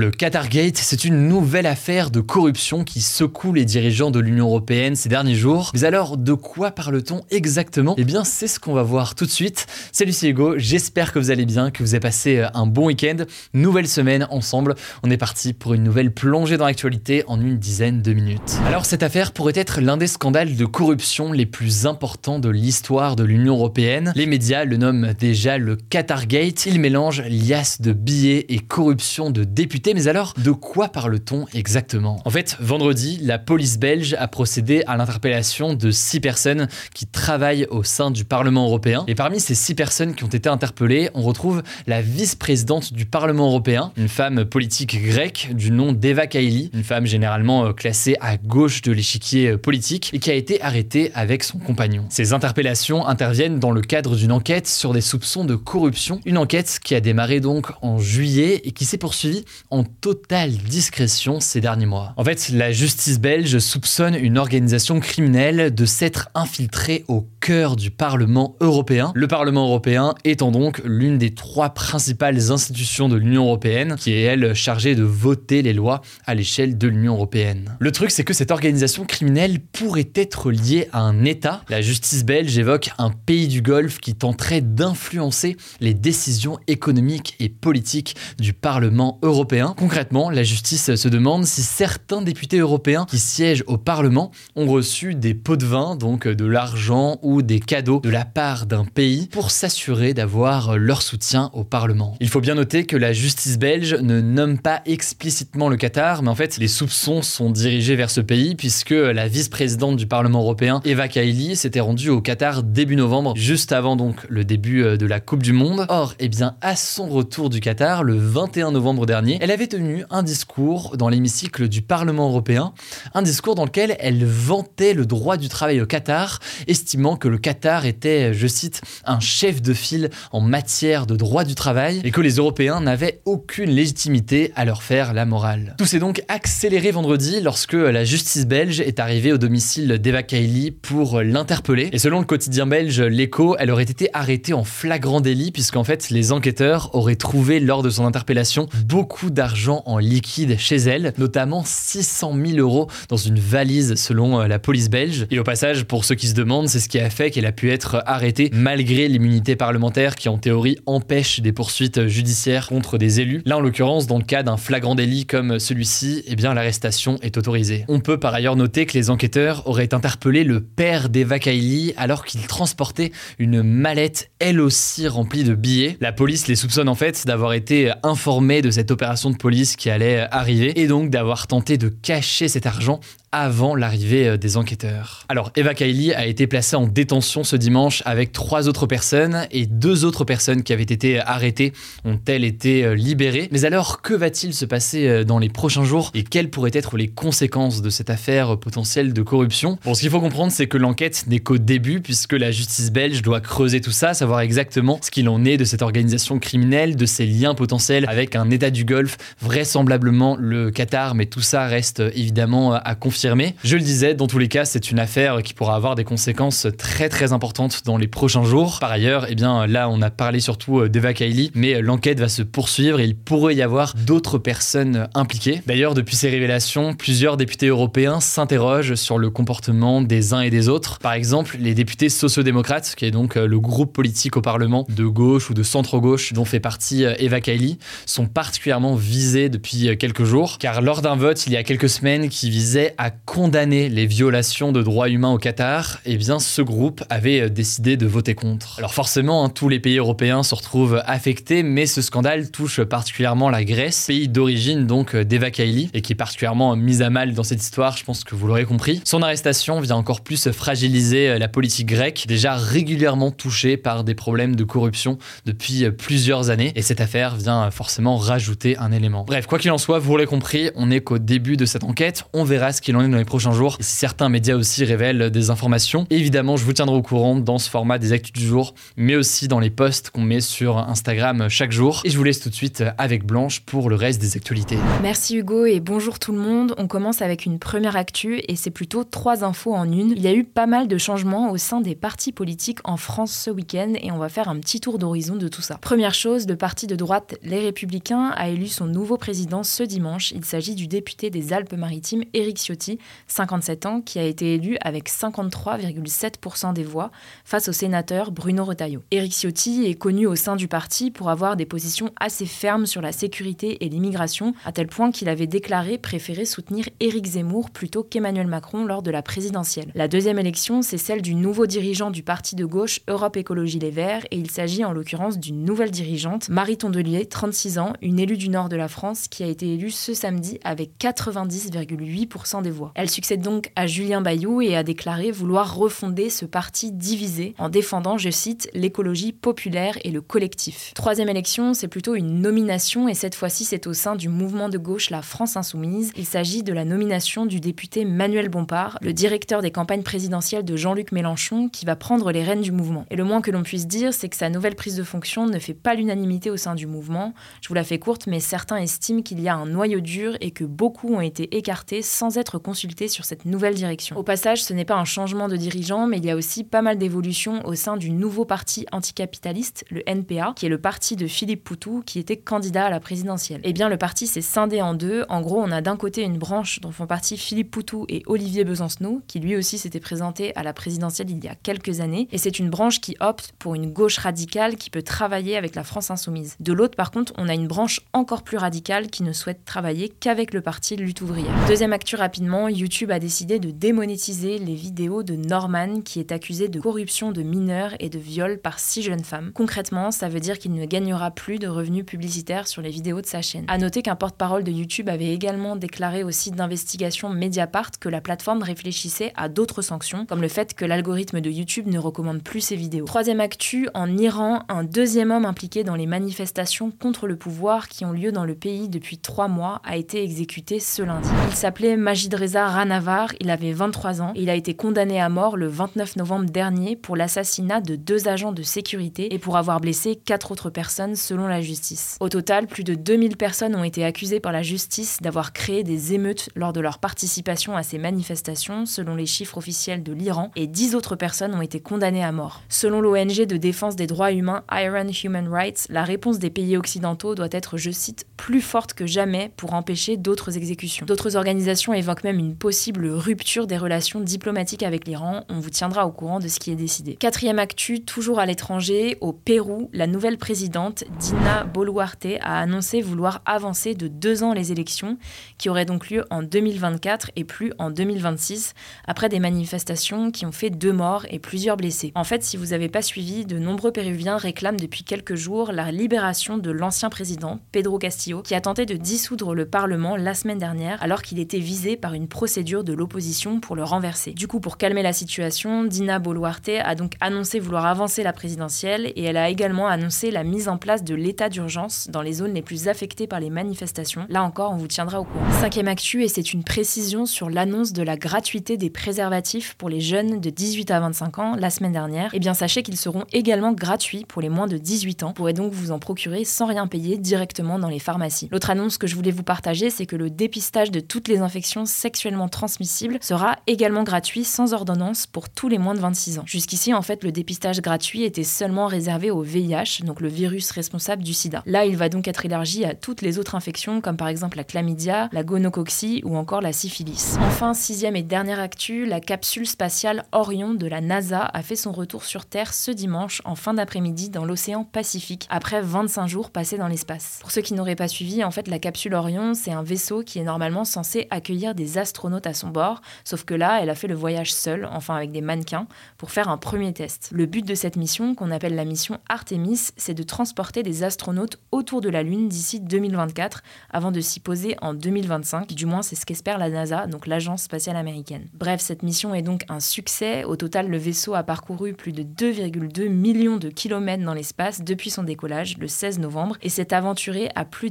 Le Qatargate, c'est une nouvelle affaire de corruption qui secoue les dirigeants de l'Union européenne ces derniers jours. Mais alors, de quoi parle-t-on exactement? Eh bien, c'est ce qu'on va voir tout de suite. Salut, c'est Hugo, j'espère que vous allez bien, que vous avez passé euh, un bon week-end. Nouvelle semaine ensemble, on est parti pour une nouvelle plongée dans l'actualité en une dizaine de minutes. Alors, cette affaire pourrait être l'un des scandales de corruption les plus importants de l'histoire de l'Union européenne. Les médias le nomment déjà le Qatargate. Il mélange liasse de billets et corruption de députés mais alors de quoi parle-t-on exactement? En fait, vendredi, la police belge a procédé à l'interpellation de six personnes qui travaillent au sein du Parlement européen. Et parmi ces six personnes qui ont été interpellées, on retrouve la vice-présidente du Parlement européen, une femme politique grecque du nom d'Eva Kaili, une femme généralement euh, classée à gauche de l'échiquier euh, politique et qui a été arrêtée avec son compagnon. Ces interpellations interviennent dans le cadre d'une enquête sur des soupçons de corruption, une enquête qui a démarré donc en juillet et qui s'est poursuivie en totale discrétion ces derniers mois. En fait, la justice belge soupçonne une organisation criminelle de s'être infiltrée au cœur du Parlement européen. Le Parlement européen étant donc l'une des trois principales institutions de l'Union européenne, qui est elle chargée de voter les lois à l'échelle de l'Union européenne. Le truc, c'est que cette organisation criminelle pourrait être liée à un État. La justice belge évoque un pays du Golfe qui tenterait d'influencer les décisions économiques et politiques du Parlement européen Concrètement, la justice se demande si certains députés européens qui siègent au Parlement ont reçu des pots de vin, donc de l'argent ou des cadeaux de la part d'un pays pour s'assurer d'avoir leur soutien au Parlement. Il faut bien noter que la justice belge ne nomme pas explicitement le Qatar, mais en fait les soupçons sont dirigés vers ce pays puisque la vice-présidente du Parlement européen, Eva Kaili, s'était rendue au Qatar début novembre, juste avant donc le début euh, de la Coupe du Monde. Or, eh bien, à son retour du Qatar, le 21 novembre dernier, avait tenu un discours dans l'hémicycle du Parlement européen, un discours dans lequel elle vantait le droit du travail au Qatar, estimant que le Qatar était, je cite, un chef de file en matière de droit du travail et que les Européens n'avaient aucune légitimité à leur faire la morale. Tout s'est donc accéléré vendredi lorsque la justice belge est arrivée au domicile d'Eva Kaili pour l'interpeller. Et selon le quotidien belge L'Echo, elle aurait été arrêtée en flagrant délit puisqu'en fait les enquêteurs auraient trouvé lors de son interpellation beaucoup d'argent en liquide chez elle, notamment 600 000 euros dans une valise selon euh, la police belge. Et au passage, pour ceux qui se demandent, c'est ce qui a fait qu'elle a pu être arrêtée malgré l'immunité parlementaire qui en théorie empêche des poursuites judiciaires contre des élus. Là en l'occurrence, dans le cas d'un flagrant délit comme celui-ci, eh bien l'arrestation est autorisée. On peut par ailleurs noter que les enquêteurs auraient interpellé le père d'Eva Kaili alors qu'il transportait une mallette elle aussi remplie de billets. La police les soupçonne en fait d'avoir été informés de cette opération de police qui allait arriver et donc d'avoir tenté de cacher cet argent avant l'arrivée euh, des enquêteurs. Alors, Eva Kaili a été placée en détention ce dimanche avec trois autres personnes et deux autres personnes qui avaient été arrêtées ont-elles été euh, libérées. Mais alors, que va-t-il se passer euh, dans les prochains jours et quelles pourraient être les conséquences de cette affaire potentielle de corruption? Bon, ce qu'il faut comprendre, c'est que l'enquête n'est qu'au début puisque la justice belge doit creuser tout ça, savoir exactement ce qu'il en est de cette organisation criminelle, de ses liens potentiels avec un État du Golfe, vraisemblablement le Qatar, mais tout ça reste évidemment à confirmer je le disais, dans tous les cas, c'est une affaire qui pourra avoir des conséquences très très importantes dans les prochains jours. Par ailleurs, eh bien là, on a parlé surtout euh, d'Eva Kaili, mais l'enquête va se poursuivre et il pourrait y avoir d'autres personnes impliquées. D'ailleurs, depuis ces révélations, plusieurs députés européens s'interrogent sur le comportement des uns et des autres. Par exemple, les députés sociodémocrates, qui est donc euh, le groupe politique au Parlement de gauche ou de centre-gauche dont fait partie euh, Eva Kaili, sont particulièrement visés depuis quelques jours, car lors d'un vote il y a quelques semaines qui visait à condamné les violations de droits humains au Qatar, eh bien ce groupe avait euh, décidé de voter contre. Alors forcément, hein, tous les pays européens se retrouvent affectés, mais ce scandale touche particulièrement la Grèce, pays d'origine donc euh, d'Eva Kaili, et qui est particulièrement mise à mal dans cette histoire, je pense que vous l'aurez compris. Son arrestation vient encore plus fragiliser la politique grecque, déjà régulièrement touchée par des problèmes de corruption depuis plusieurs années, et cette affaire vient forcément rajouter un élément. Bref, quoi qu'il en soit, vous l'avez compris, on n'est qu'au début de cette enquête, on verra ce qu'il en dans les prochains jours, certains médias aussi révèlent des informations. Évidemment, je vous tiendrai au courant dans ce format des actus du jour, mais aussi dans les posts qu'on met sur Instagram chaque jour. Et je vous laisse tout de suite avec Blanche pour le reste des actualités. Merci Hugo et bonjour tout le monde. On commence avec une première actu et c'est plutôt trois infos en une. Il y a eu pas mal de changements au sein des partis politiques en France ce week-end et on va faire un petit tour d'horizon de tout ça. Première chose, le parti de droite Les Républicains a élu son nouveau président ce dimanche. Il s'agit du député des Alpes-Maritimes Éric Ciotti, 57 ans, qui a été élu avec 53,7% des voix face au sénateur Bruno Retailleau. Éric Ciotti est connu au sein du parti pour avoir des positions assez fermes sur la sécurité et l'immigration, à tel point qu'il avait déclaré préférer soutenir Éric Zemmour plutôt qu'Emmanuel Macron lors de la présidentielle. La deuxième élection, c'est celle du nouveau dirigeant du parti de gauche Europe Écologie Les Verts, et il s'agit en l'occurrence d'une nouvelle dirigeante, Marie Tondelier, 36 ans, une élue du nord de la France qui a été élue ce samedi avec 90,8% des voix. Elle succède donc à Julien Bayou et a déclaré vouloir refonder ce parti divisé en défendant, je cite, l'écologie populaire et le collectif. Troisième élection, c'est plutôt une nomination et cette fois-ci c'est au sein du mouvement de gauche La France Insoumise. Il s'agit de la nomination du député Manuel Bompard, le directeur des campagnes présidentielles de Jean-Luc Mélenchon, qui va prendre les rênes du mouvement. Et le moins que l'on puisse dire, c'est que sa nouvelle prise de fonction ne fait pas l'unanimité au sein du mouvement. Je vous la fais courte, mais certains estiment qu'il y a un noyau dur et que beaucoup ont été écartés sans être consultés sur cette nouvelle direction. Au passage, ce n'est pas un changement de dirigeant, mais il y a aussi pas mal d'évolutions au sein du nouveau parti anticapitaliste, le NPA, qui est le parti de Philippe Poutou, qui était candidat à la présidentielle. Eh bien, le parti s'est scindé en deux. En gros, on a d'un côté une branche dont font partie Philippe Poutou et Olivier Besancenot, qui lui aussi s'était présenté à la présidentielle il y a quelques années, et c'est une branche qui opte pour une gauche radicale qui peut travailler avec la France insoumise. De l'autre, par contre, on a une branche encore plus radicale qui ne souhaite travailler qu'avec le parti lutte ouvrière. Deuxième actu rapidement, YouTube a décidé de démonétiser les vidéos de Norman qui est accusé de corruption de mineurs et de viol par six jeunes femmes. Concrètement, ça veut dire qu'il ne gagnera plus de revenus publicitaires sur les vidéos de sa chaîne. A noter qu'un porte-parole de YouTube avait également déclaré au site d'investigation Mediapart que la plateforme réfléchissait à d'autres sanctions, comme le fait que l'algorithme de YouTube ne recommande plus ses vidéos. Troisième actu, en Iran, un deuxième homme impliqué dans les manifestations contre le pouvoir qui ont lieu dans le pays depuis trois mois a été exécuté ce lundi. Il s'appelait Majid Ranavar, il avait 23 ans il a été condamné à mort le 29 novembre dernier pour l'assassinat de deux agents de sécurité et pour avoir blessé quatre autres personnes selon la justice. Au total, plus de 2000 personnes ont été accusées par la justice d'avoir créé des émeutes lors de leur participation à ces manifestations selon les chiffres officiels de l'Iran et 10 autres personnes ont été condamnées à mort. Selon l'ONG de défense des droits humains Iran Human Rights, la réponse des pays occidentaux doit être, je cite, plus forte que jamais pour empêcher d'autres exécutions. D'autres organisations évoquent même une possible rupture des relations diplomatiques avec l'Iran. On vous tiendra au courant de ce qui est décidé. Quatrième actu, toujours à l'étranger, au Pérou, la nouvelle présidente, Dina Boluarte, a annoncé vouloir avancer de deux ans les élections, qui auraient donc lieu en 2024 et plus en 2026, après des manifestations qui ont fait deux morts et plusieurs blessés. En fait, si vous n'avez pas suivi, de nombreux Péruviens réclament depuis quelques jours la libération de l'ancien président, Pedro Castillo, qui a tenté de dissoudre le Parlement la semaine dernière alors qu'il était visé par une procédure de l'opposition pour le renverser. Du coup, pour calmer la situation, Dina Boluarte a donc annoncé vouloir avancer la présidentielle et elle a également annoncé la mise en place de l'état d'urgence dans les zones les plus affectées par les manifestations. Là encore, on vous tiendra au courant. Cinquième actu, et c'est une précision sur l'annonce de la gratuité des préservatifs pour les jeunes de 18 à 25 ans la semaine dernière. Eh bien, sachez qu'ils seront également gratuits pour les moins de 18 ans. Vous pourrez donc vous en procurer sans rien payer directement dans les pharmacies. L'autre annonce que je voulais vous partager, c'est que le dépistage de toutes les infections sexuellement transmissibles sera également gratuit sans ordonnance pour tous les moins de 26 ans. Jusqu'ici, en fait, le dépistage gratuit était seulement réservé au VIH, donc le virus responsable du sida. Là, il va donc être élargi à toutes les autres infections, comme par exemple la chlamydia, la gonocoxie ou encore la syphilis. Enfin, sixième et dernière actu, la capsule spatiale Orion de la NASA a fait son retour sur Terre ce dimanche en fin d'après-midi dans l'océan Pacifique, après 25 jours passés dans l'espace. Pour ceux qui n'auraient pas suivi, en fait, la capsule Orion, c'est un vaisseau qui est normalement censé accueillir des astronautes à son bord, sauf que là, elle a fait le voyage seule, enfin avec des mannequins, pour faire un premier test. Le but de cette mission, qu'on appelle la mission Artemis, c'est de transporter des astronautes autour de la Lune d'ici 2024, avant de s'y poser en 2025. Du moins, c'est ce qu'espère la NASA, donc l'agence spatiale américaine. Bref, cette mission est donc un succès. Au total, le vaisseau a parcouru plus de 2,2 millions de kilomètres dans l'espace depuis son décollage le 16 novembre et s'est aventuré à plus